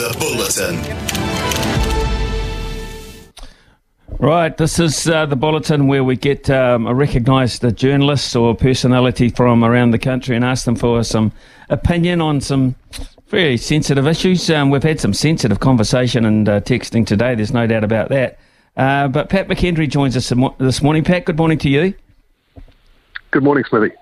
The Bulletin. Right, this is uh, the bulletin where we get um, a recognised uh, journalist or personality from around the country and ask them for some opinion on some very sensitive issues. Um, we've had some sensitive conversation and uh, texting today, there's no doubt about that. Uh, but Pat McKendry joins us this morning. Pat, good morning to you. Good morning, Smithy.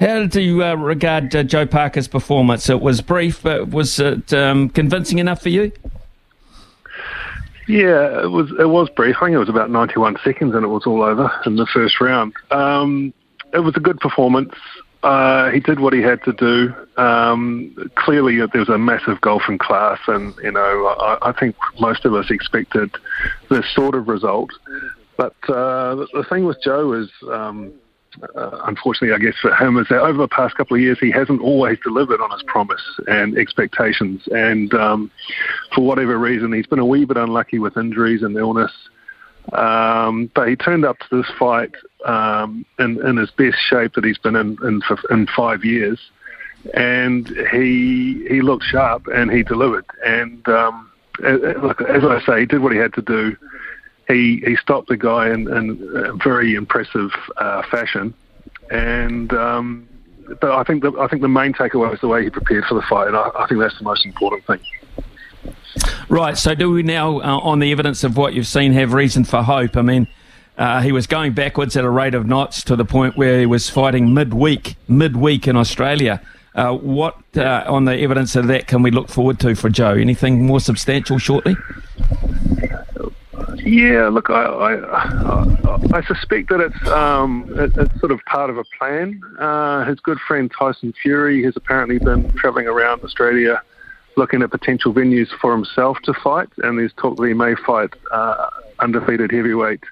How do you uh, regard uh, Joe Parker's performance? It was brief, but was it um, convincing enough for you? Yeah, it was. It was brief. I think it was about 91 seconds, and it was all over in the first round. Um, it was a good performance. Uh, he did what he had to do. Um, clearly, there was a massive golfing class, and you know, I, I think most of us expected this sort of result. But uh, the thing with Joe is, um, uh, unfortunately, I guess for him, is that over the past couple of years, he hasn't always delivered on his promise and expectations. And um, for whatever reason, he's been a wee bit unlucky with injuries and illness. Um, but he turned up to this fight um, in, in his best shape that he's been in in, in five years, and he he looked sharp and he delivered. And um, as I say, he did what he had to do he he stopped the guy in, in very impressive uh, fashion, and um, but I think the I think the main takeaway was the way he prepared for the fight, and I, I think that's the most important thing. Right. So, do we now, uh, on the evidence of what you've seen, have reason for hope? I mean, uh, he was going backwards at a rate of knots to the point where he was fighting midweek, midweek in Australia. Uh, what, uh, on the evidence of that, can we look forward to for Joe? Anything more substantial shortly? Yeah, look, I I, I suspect that it's um, it, it's sort of part of a plan. Uh, his good friend Tyson Fury has apparently been travelling around Australia, looking at potential venues for himself to fight, and there's talk that he may fight uh, undefeated heavyweight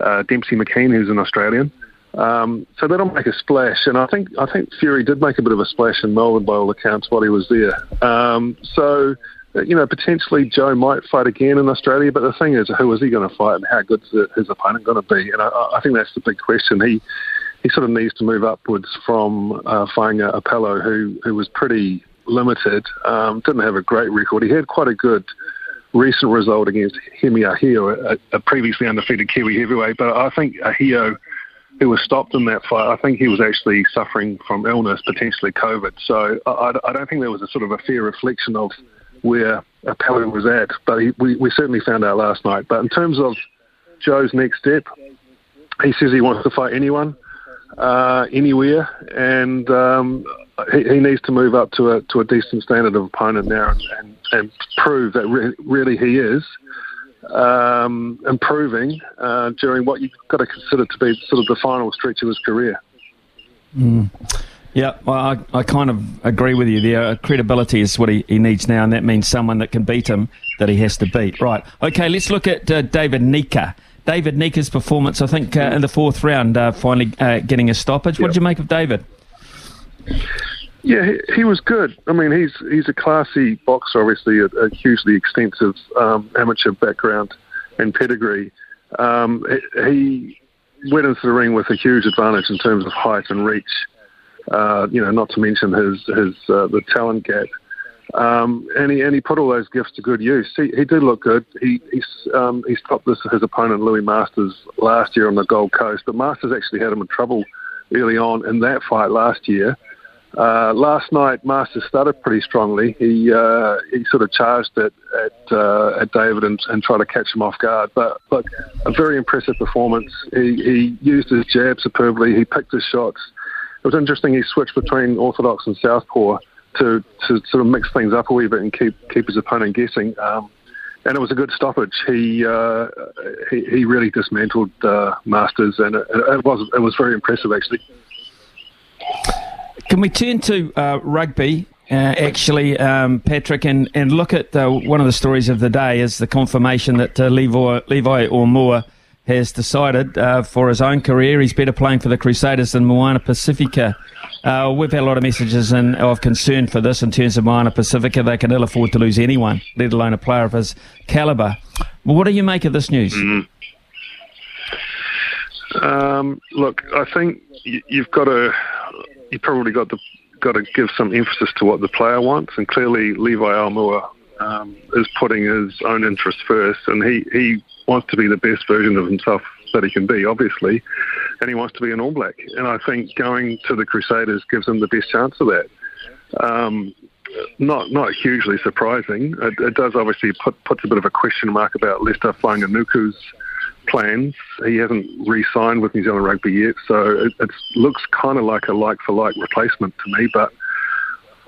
uh, Demsey McKean, who's an Australian. Um, so that'll make a splash, and I think I think Fury did make a bit of a splash in Melbourne by all accounts while he was there. Um, so you know, potentially Joe might fight again in Australia, but the thing is, who is he going to fight and how good is his opponent going to be? And I, I think that's the big question. He he sort of needs to move upwards from uh, fighting Opelu who who was pretty limited, um, didn't have a great record. He had quite a good recent result against Hemi Ahio, a, a previously undefeated Kiwi heavyweight, but I think Ahio who was stopped in that fight, I think he was actually suffering from illness, potentially COVID. So I, I don't think there was a sort of a fair reflection of where Opelu was at. But he, we, we certainly found out last night. But in terms of Joe's next step, he says he wants to fight anyone, uh, anywhere, and um, he, he, needs to move up to a to a decent standard of opponent now and, and, and prove that re- really he is um, improving uh, during what you've got to consider to be sort of the final stretch of his career. Mm. Yeah, well, I, I kind of agree with you there. Uh, credibility is what he, he needs now, and that means someone that can beat him that he has to beat. Right. Okay, let's look at uh, David Nyika. David Nyika's performance, I think, uh, in the fourth round, uh, finally uh, getting a stoppage. What yep. did you make of David? Yeah, he, he, was good. I mean, he's he's a classy boxer, obviously, a, a hugely extensive um, amateur background and pedigree. Um, he went into the ring with a huge advantage in terms of height and reach. Uh, you know, not to mention his his uh, the talent gap. Um, and he and he put all those gifts to good use. He, he did look good. He he, um, he stopped this his opponent Louis Masters last year on the Gold Coast, but Masters actually had him in trouble early on in that fight last year. Uh, last night, Masters started pretty strongly. He uh, he sort of charged at at, uh, at David and, and tried to catch him off guard. But look, a very impressive performance. He, he used his jab superbly. He picked his shots was interesting. He switched between orthodox and southpaw to to sort of mix things up a wee bit and keep keep his opponent guessing. Um, and it was a good stoppage. He uh, he, he, really dismantled uh, Masters, and it, it, was it was very impressive actually. Can we turn to uh, rugby? uh, actually, um, Patrick, and, and look at uh, one of the stories of the day is the confirmation that uh, Levi, Levi Aumua has decided uh, for his own career he's better playing for the Crusaders than Moana Pasifika. Uh, we've had a lot of messages in, of concern for this in terms of Moana Pasifika. They can ill afford to lose anyone, let alone a player of his calibre. What do you make of this news? Mm. Um, look, I think you've got to, you probably got to got to give some emphasis to what the player wants, and clearly Levi Aumua um, is putting his own interests first, and he he wants to be the best version of himself that he can be, obviously, and he wants to be an All Black. And I think going to the Crusaders gives him the best chance of that. Um, not not hugely surprising. It, it, does obviously put puts a bit of a question mark about Leicester Fainga'anuku's plans. He hasn't re-signed with New Zealand Rugby yet, so it, it looks kind of like a like-for-like replacement to me. But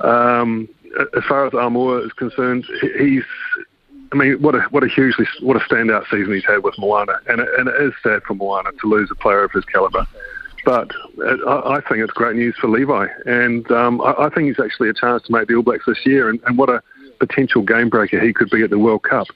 um, as far as Aumua is concerned, he's I mean, what a what a hugely what a standout season he's had with Moana, and it, and it is sad for Moana to lose a player of his calibre. But it, I, I think it's great news for Levi, and um, I, I, think he's actually a chance to make the All Blacks this year, and, and what a potential game breaker he could be at the World Cup.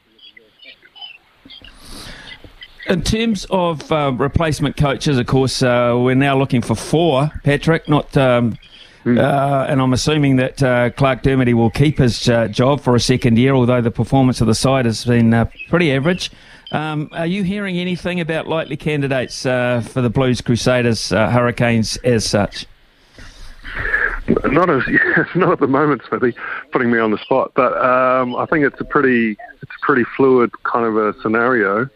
In terms of uh, replacement coaches, of course, uh, we're now looking for four. Patrick, not um, Mm. Uh, and I'm assuming that uh, Clarke Dermody will keep his uh, job for a second year, although the performance of the side has been uh, pretty average. Um, are you hearing anything about likely candidates uh, for the Blues, Crusaders, uh, Hurricanes as such? Not as not at the moment, Smithy, putting me on the spot. But um, I think it's a pretty it's a pretty fluid kind of a scenario.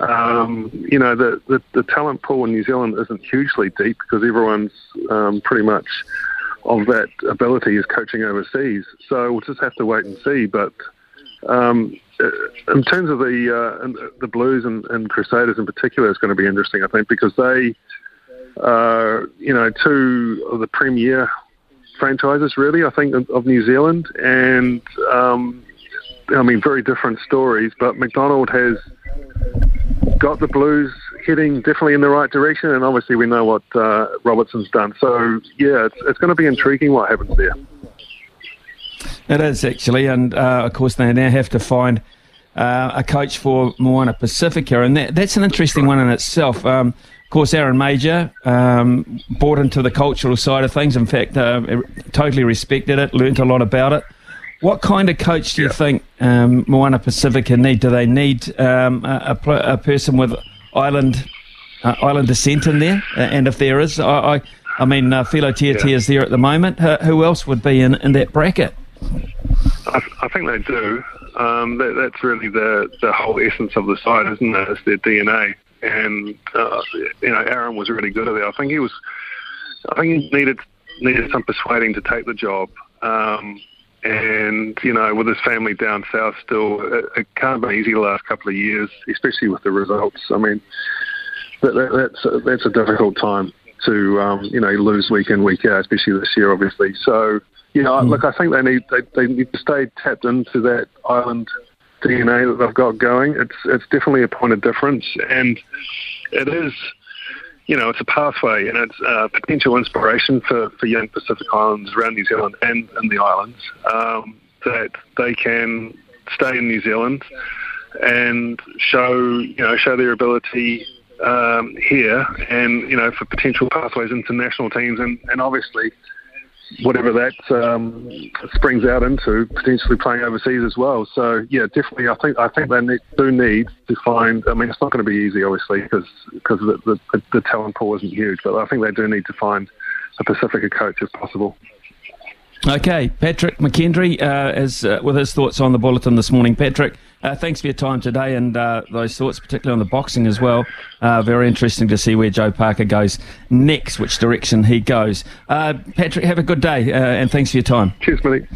Um, you know, the, the, the talent pool in New Zealand isn't hugely deep because everyone's um, pretty much of that ability is coaching overseas. So we'll just have to wait and see. But um, in terms of the uh, the Blues and, and, Crusaders in particular, it's going to be interesting, I think, because they are you know two of the premier franchises, really, I think, of, of New Zealand, and um, I mean very different stories. But MacDonald has got the Blues heading definitely in the right direction, and obviously we know what uh, Robertson's done. So yeah, it's, it's going to be intriguing what happens there. It is actually, and uh, of course they now have to find uh, a coach for Moana Pasifika, and that, that's an interesting one in itself. Um, of course, Aaron Mauger um, bought into the cultural side of things. In fact, uh, totally respected it, learnt a lot about it. What kind of coach do you think um, Moana Pasifika need? Do they need um, a, a, a, person with island uh, island descent in there? Uh, and if there is, I, I, I mean, uh, Tiatia yeah. is there at the moment. who else would be in, in that bracket? I, I think they do. Um, that, that's really the the whole essence of the side, isn't it? It's their DNA. And uh, you know, Aaron was really good at it. I think he was. I think he needed needed some persuading to take the job. Um, and you know, with his family down south, still, it, it can't be easy the last couple of years, especially with the results. I mean, that, that, that's a, that's a difficult time to um, you know lose week in week out, especially this year, obviously. So you know, mm. look, I think they need they, they need to stay tapped into that island DNA that they've got going. It's it's definitely a point of difference, and it is you know, it's a pathway and it's a potential inspiration for, for young Pacific Islands around New Zealand and in the islands um, that they can stay in New Zealand and show, you know, show their ability um, here and, you know, for potential pathways into national teams and, and obviously – whatever that um, springs out into, potentially playing overseas as well. So yeah, definitely, I think I think they need, do need to find. I mean, it's not going to be easy, obviously, because because the, the, the talent pool isn't huge, but I think they do need to find a Pasifika coach if possible. Okay, Patrick McKendry uh, is uh, with his thoughts on the bulletin this morning. Patrick, uh, thanks for your time today and uh, those thoughts, particularly on the boxing as well. Uh, very interesting to see where Joe Parker goes next, which direction he goes. Uh, Patrick, have a good day and thanks for your time. Cheers, Millie.